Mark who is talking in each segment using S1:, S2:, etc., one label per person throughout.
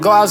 S1: go out.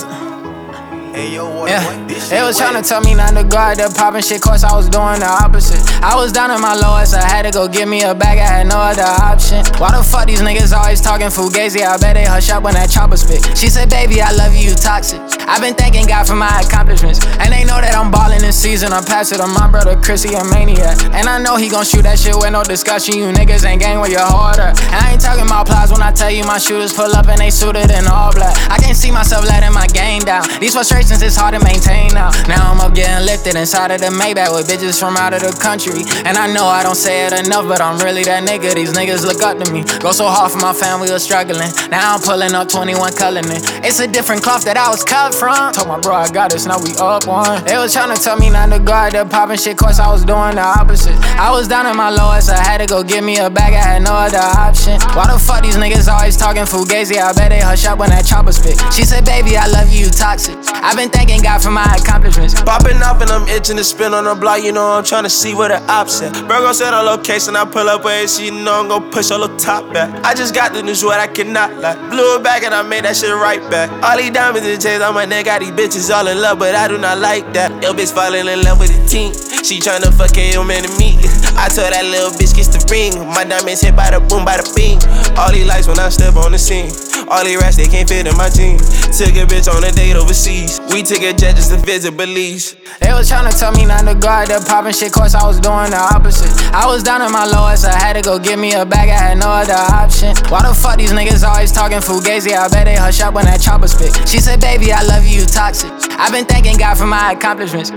S2: Hey, yo, what,
S1: Yeah,
S2: what?
S1: They was
S2: wet.
S1: tryna tell me not to go out there popping shit, course I was doing the opposite. I was down at my lowest, I had to go get me a bag, I had no other option. Why the fuck these niggas always talking fugazi? I bet they hush up when that chopper spit. She said, baby, I love you, you toxic. I've been thanking God for my accomplishments. And they know that I'm ballin' this season, I'm passing to my brother Chrissy, a maniac. And I know he gon' shoot that shit with no discussion, you niggas ain't gang with your heart up. And I ain't talking about plies when I tell you my shooters pull up and they suited in all black. I can't see myself letting my game down. These frustrations is hard to maintain now. Now I'm up getting lifted inside of the Maybach with bitches from out of the country. And I know I don't say it enough, but I'm really that nigga. These niggas look up to me. Go so hard for my family was struggling. Now I'm pulling up 21 coloring. It's a different cloth that I was cut from. Told my bro I got this, now we up one. They was trying to tell me not to go out there popping shit, course I was doing the opposite. I was down at my lowest, I had to go get me a bag, I had no other option. Why the fuck these niggas always talking fugazi? I bet they hush up when that chopper spit. She said, baby, I love you, toxic. I've been thanking God for my accomplishments.
S3: Popping off and I'm itching to spin on the block, you know I'm trying to see where the ops at. Virgo said a location, I pull up where she know I'm gon' push a little top back. I just got the news what I cannot lie. Blew it back and I made that shit right back. All these diamonds and chains on my neck, got these bitches all in love, but I do not like that. Yo, bitch falling in love with the team. She tryna fuck Kayo Man and me. I told that little bitch kiss the ring. My diamonds hit by the boom, by the beam. All these lights when I step on the scene. All these rats, they can't fit in my jeans. Took a bitch on a date overseas. We took a jet just to visit Belize.
S1: They was tryna tell me not to go out there popping shit, cause I was doing the opposite. I was down at my lowest, I had to go get me a bag, I had no other option. Why the fuck these niggas always talking fugazi? I bet they hush up when that chopper spit. She said, baby, I love you, you toxic. I've been thanking God for my accomplishments.